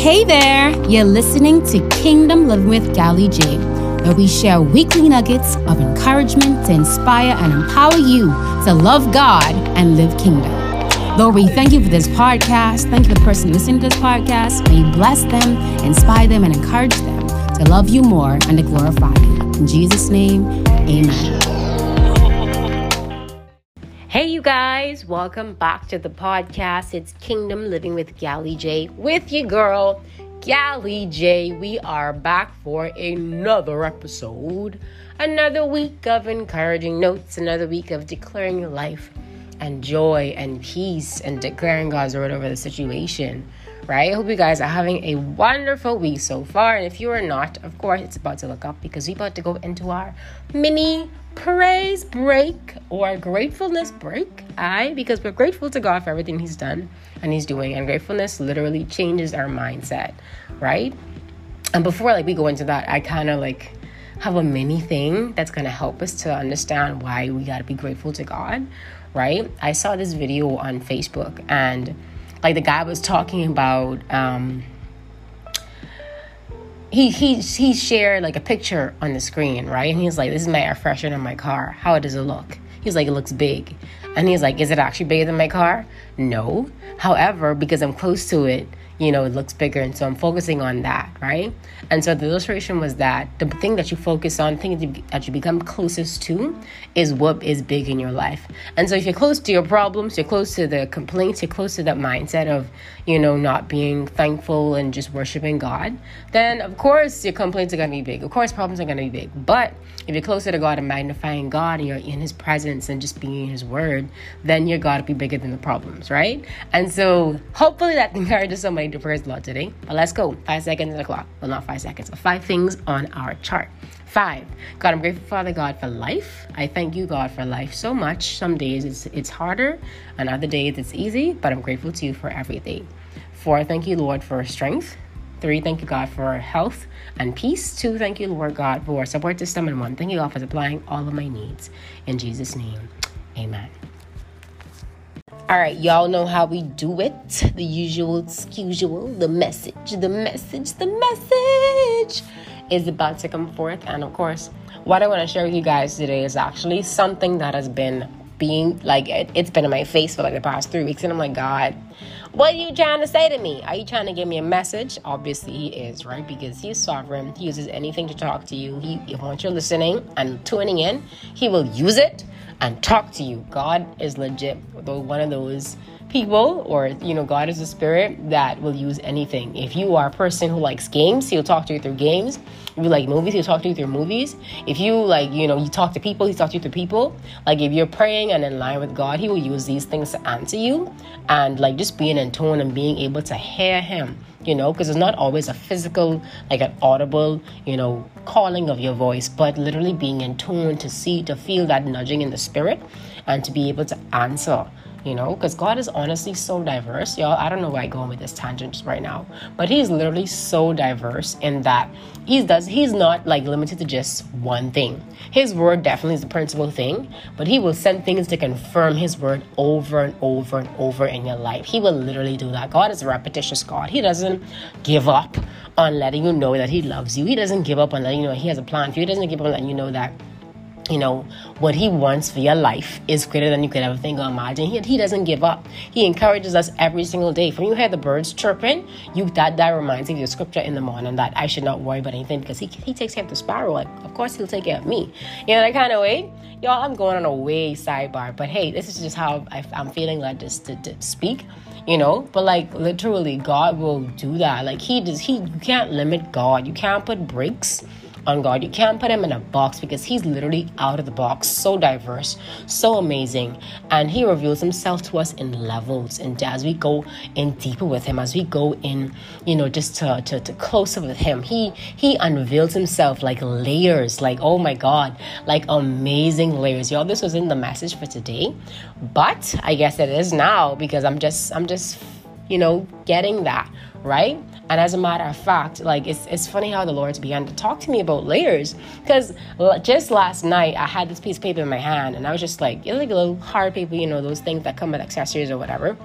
Hey there! You're listening to Kingdom Living with Galy J, where we share weekly nuggets of encouragement to inspire and empower you to love God and live kingdom. Lord, we thank you for this podcast. Thank you for the person listening to this podcast. May you bless them, inspire them, and encourage them to love you more and to glorify you. In Jesus' name, amen. Guys, welcome back to the podcast. It's Kingdom Living with Galy J with you, girl, Galy J. We are back for another episode, another week of encouraging notes, another week of declaring your life and joy and peace and declaring God's word over the situation. Right? I hope you guys are having a wonderful week so far. And if you are not, of course, it's about to look up because we're about to go into our mini praise break or gratefulness break. I because we're grateful to God for everything He's done and He's doing, and gratefulness literally changes our mindset, right? And before like we go into that, I kind of like have a mini thing that's gonna help us to understand why we gotta be grateful to God, right? I saw this video on Facebook and like the guy was talking about um he he he shared like a picture on the screen, right? And he's like, "This is my air freshener in my car. How does it look?" He's like, "It looks big," and he's like, "Is it actually bigger than my car?" No. However, because I'm close to it, you know, it looks bigger. And so I'm focusing on that, right? And so the illustration was that the thing that you focus on, thing that you become closest to, is what is big in your life. And so if you're close to your problems, you're close to the complaints, you're close to that mindset of, you know, not being thankful and just worshiping God, then of course your complaints are going to be big. Of course, problems are going to be big. But if you're closer to God and magnifying God and you're in His presence and just being in His Word, then your gotta be bigger than the problems, right? And so hopefully that encourages somebody to praise the Lord today. But let's go. Five seconds on the clock. Well, not five seconds. Five things on our chart. Five. God, I'm grateful, Father God, for life. I thank you, God, for life so much. Some days it's it's harder, and other days it's easy, but I'm grateful to you for everything. Four, thank you, Lord, for strength. Three, thank you, God, for health and peace. Two, thank you, Lord God, for support system. And one, thank you, God, for supplying all of my needs. In Jesus' name, amen. All right, y'all know how we do it. The usual, usual, the message, the message, the message is about to come forth. And of course, what I want to share with you guys today is actually something that has been being like, it, has been in my face for like the past three weeks. And I'm like, God, what are you trying to say to me? Are you trying to give me a message? Obviously, he is, right? Because he's sovereign. He uses anything to talk to you. He, once you're listening and tuning in, he will use it and talk to you. God is legit though. one of those people, or you know, God is a spirit that will use anything. If you are a person who likes games, he'll talk to you through games. If you like movies, he'll talk to you through movies. If you like, you know, you talk to people, he'll talk to you through people. Like if you're praying and in line with God, he will use these things to answer you. And like just being in tone and being able to hear him you know, because it's not always a physical, like an audible, you know, calling of your voice, but literally being in tune to see, to feel that nudging in the spirit and to be able to answer you know because god is honestly so diverse y'all. I don't know where I'm going with this tangent right now but he's literally so diverse in that he does he's not like limited to just one thing. His word definitely is the principal thing but he will send things to confirm his word over and over and over in your life. He will literally do that. God is a repetitious god. He doesn't give up on letting you know that he loves you. He doesn't give up on letting you know he has a plan for you. He doesn't give up on letting you know that you know, what he wants for your life is greater than you could ever think or imagine. He, he doesn't give up. He encourages us every single day. When you hear the birds chirping, you that that reminds you of scripture in the morning that I should not worry about anything because he, he takes care of the sparrow. Like, of course, he'll take care of me. You know, that kind of way. Y'all, I'm going on a way sidebar, but hey, this is just how I, am feeling like just to, to speak you know but like literally god will do that like he does he you can't limit god you can't put brakes on God. You can't put him in a box because he's literally out of the box, so diverse, so amazing. And he reveals himself to us in levels. And as we go in deeper with him, as we go in, you know, just to, to, to closer with him, he he unveils himself like layers, like oh my God, like amazing layers. Y'all, this was in the message for today. But I guess it is now because I'm just I'm just you know getting that right and as a matter of fact, like it's, it's funny how the Lord's began to talk to me about layers. Because just last night, I had this piece of paper in my hand, and I was just like, it's like a little hard paper, you know, those things that come with accessories or whatever.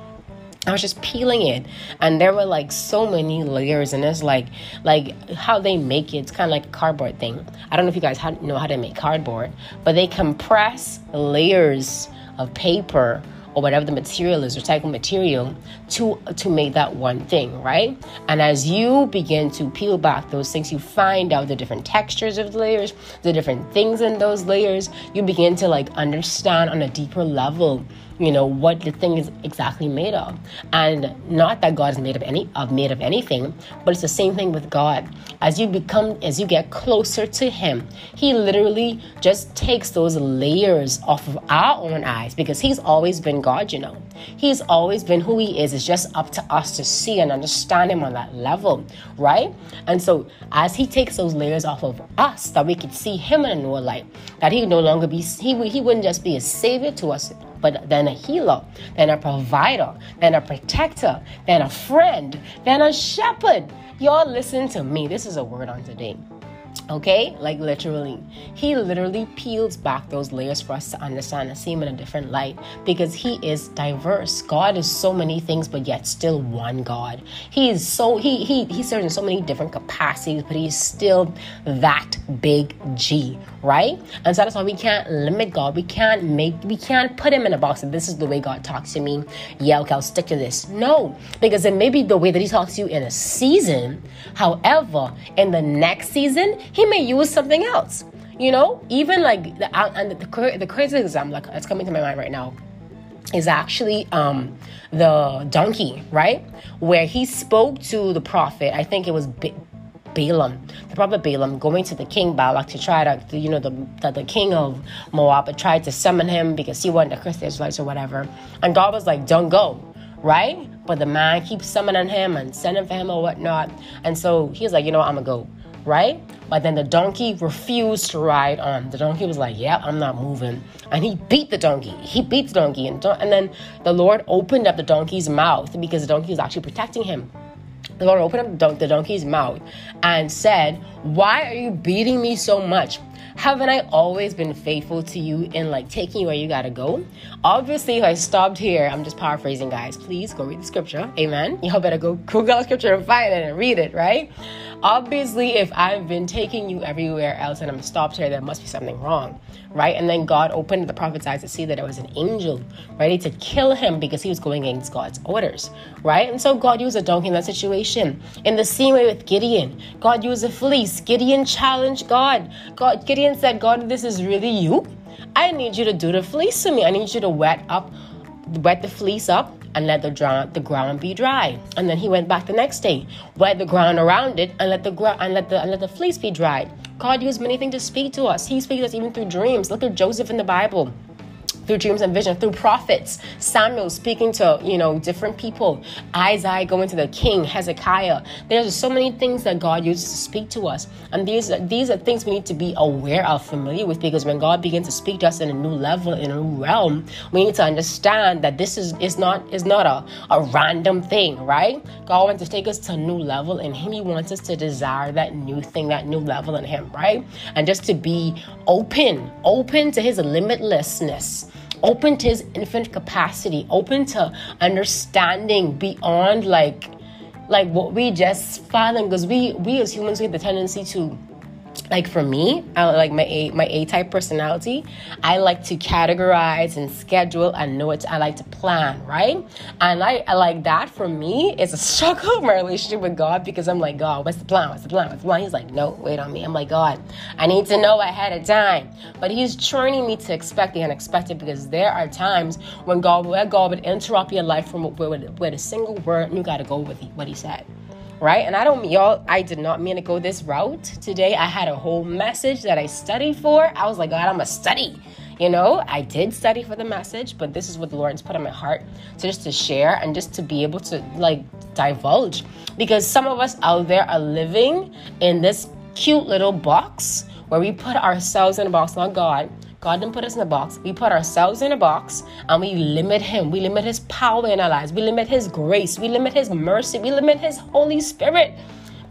I was just peeling it, and there were like so many layers, and it's like like how they make it. It's kind of like a cardboard thing. I don't know if you guys know how to make cardboard, but they compress layers of paper or whatever the material is, recycled material, to to make that one thing, right? And as you begin to peel back those things, you find out the different textures of the layers, the different things in those layers. You begin to like understand on a deeper level you know what the thing is exactly made of. And not that god is made of any of made of anything but it's the same thing with god. As you become as you get closer to him he literally just takes those layers off of our own eyes because he's always been god you know. He's always been who he is. It's just up to us to see and understand him on that level right? And so as he takes those layers off of us that we could see him in a new light that he would no longer be he, he wouldn't just be a savior to us but then a healer, then a provider, then a protector, then a friend, then a shepherd. Y'all listen to me. This is a word on today. Okay, like literally, he literally peels back those layers for us to understand and see him in a different light because he is diverse. God is so many things, but yet still one God. He is so he he he serves in so many different capacities, but he's still that big G, right? And so that's why we can't limit God. We can't make we can't put him in a box and this is the way God talks to me. Yeah, okay, I'll stick to this. No, because it may be the way that he talks to you in a season. However, in the next season, he may use something else. You know, even like the and the, the crazy example like that's coming to my mind right now is actually um, the donkey, right? Where he spoke to the prophet. I think it was Balaam, the prophet Balaam, going to the king Balak to try to, you know, the, the, the king of Moab tried to summon him because he wanted to curse the Israelites or whatever. And God was like, don't go, right? But the man keeps summoning him and sending for him or whatnot. And so he's like, you know what, I'm going to go right? But then the donkey refused to ride on. The donkey was like, "Yeah, I'm not moving," and he beat the donkey. He beat the donkey, and, and then the Lord opened up the donkey's mouth because the donkey was actually protecting him. The Lord opened up the, don- the donkey's mouth and said, "Why are you beating me so much? haven't I always been faithful to you in like taking you where you gotta go? Obviously, if I stopped here, I'm just paraphrasing, guys. Please go read the scripture. Amen. Y'all better go Google the scripture and find it and read it, right? Obviously, if I've been taking you everywhere else and I'm stopped here, there must be something wrong, right? And then God opened the prophet's eyes to see that it was an angel ready to kill him because he was going against God's orders, right? And so God used a donkey in that situation. In the same way with Gideon, God used a fleece. Gideon challenged God. God Gideon said, God, this is really you. I need you to do the fleece to me. I need you to wet up, wet the fleece up and let the, the ground be dry. And then he went back the next day, wet the ground around it, and let the ground and let the and let the fleece be dried. God used many things to speak to us. He speaks to us even through dreams. Look at Joseph in the Bible through dreams and vision, through prophets, Samuel speaking to, you know, different people, Isaiah going to the king, Hezekiah. There's so many things that God uses to speak to us. And these, these are things we need to be aware of, familiar with, because when God begins to speak to us in a new level, in a new realm, we need to understand that this is, is not, is not a, a random thing, right? God wants to take us to a new level in Him. He wants us to desire that new thing, that new level in Him, right? And just to be open, open to His limitlessness open to his infinite capacity, open to understanding beyond like like what we just fathom because we we as humans we have the tendency to like for me, I like my A my A type personality. I like to categorize and schedule and know it. I like to plan, right? And I, I like that for me is a struggle my relationship with God because I'm like, God, what's the plan? What's the plan? What's the plan? He's like, no, wait on me. I'm like, God, I need to know ahead of time. But He's training me to expect the unexpected because there are times when God, where God would interrupt your life from with, with a single word, and you got to go with what He said right? And I don't, y'all, I did not mean to go this route today. I had a whole message that I studied for. I was like, God, I'm a study. You know, I did study for the message, but this is what the Lord's put on my heart to just to share and just to be able to like divulge. Because some of us out there are living in this cute little box where we put ourselves in a box, not God, God didn't put us in a box. We put ourselves in a box and we limit Him. We limit His power in our lives. We limit His grace. We limit His mercy. We limit His Holy Spirit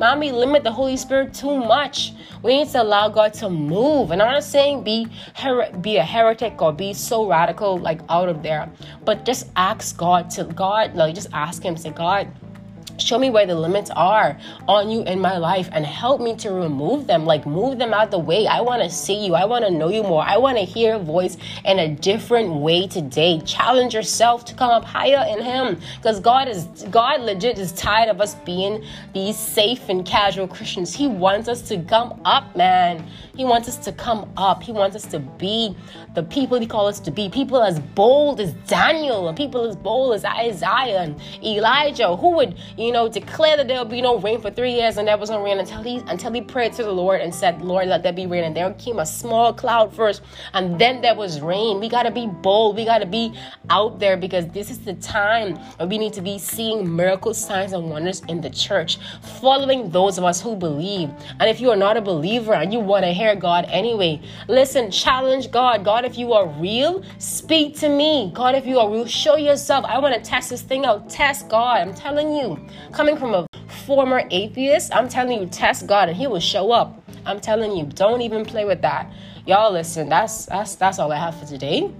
Mommy, limit the Holy Spirit too much. We need to allow God to move. And I'm not saying be her- be a heretic or be so radical like out of there, but just ask God to God, like just ask Him, say, God, Show me where the limits are on you in my life and help me to remove them. Like, move them out the way. I want to see you. I want to know you more. I want to hear a voice in a different way today. Challenge yourself to come up higher in Him because God is, God legit is tired of us being these safe and casual Christians. He wants us to come up, man. He wants us to come up. He wants us to be the people He calls us to be. People as bold as Daniel and people as bold as Isaiah and Elijah who would, you know, declare that there'll be no rain for three years and there was no rain until he until he prayed to the Lord and said, Lord, let there be rain. And there came a small cloud first, and then there was rain. We gotta be bold, we gotta be out there because this is the time where we need to be seeing miracles, signs, and wonders in the church, following those of us who believe. And if you are not a believer and you want to hear God anyway, listen, challenge God. God, if you are real, speak to me. God, if you are real, show yourself. I want to test this thing out. Test God. I'm telling you coming from a former atheist, I'm telling you, test God and He will show up. I'm telling you, don't even play with that. Y'all listen, that's that's that's all I have for today.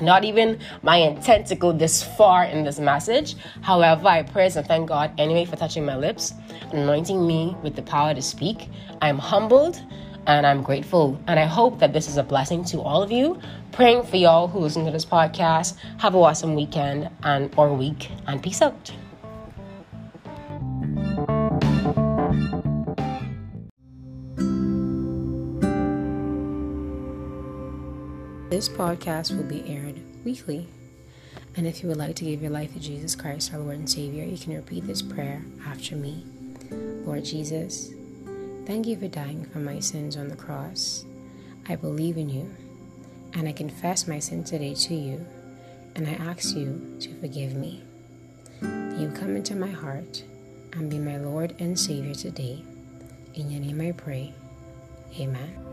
Not even my intent to go this far in this message. However, I praise and thank God anyway for touching my lips, anointing me with the power to speak. I'm humbled and I'm grateful. And I hope that this is a blessing to all of you. Praying for y'all who listen to this podcast. Have a awesome weekend and or week and peace out. This podcast will be aired weekly. And if you would like to give your life to Jesus Christ, our Lord and Savior, you can repeat this prayer after me. Lord Jesus, thank you for dying for my sins on the cross. I believe in you, and I confess my sin today to you, and I ask you to forgive me. You come into my heart and be my Lord and Savior today. In your name I pray. Amen.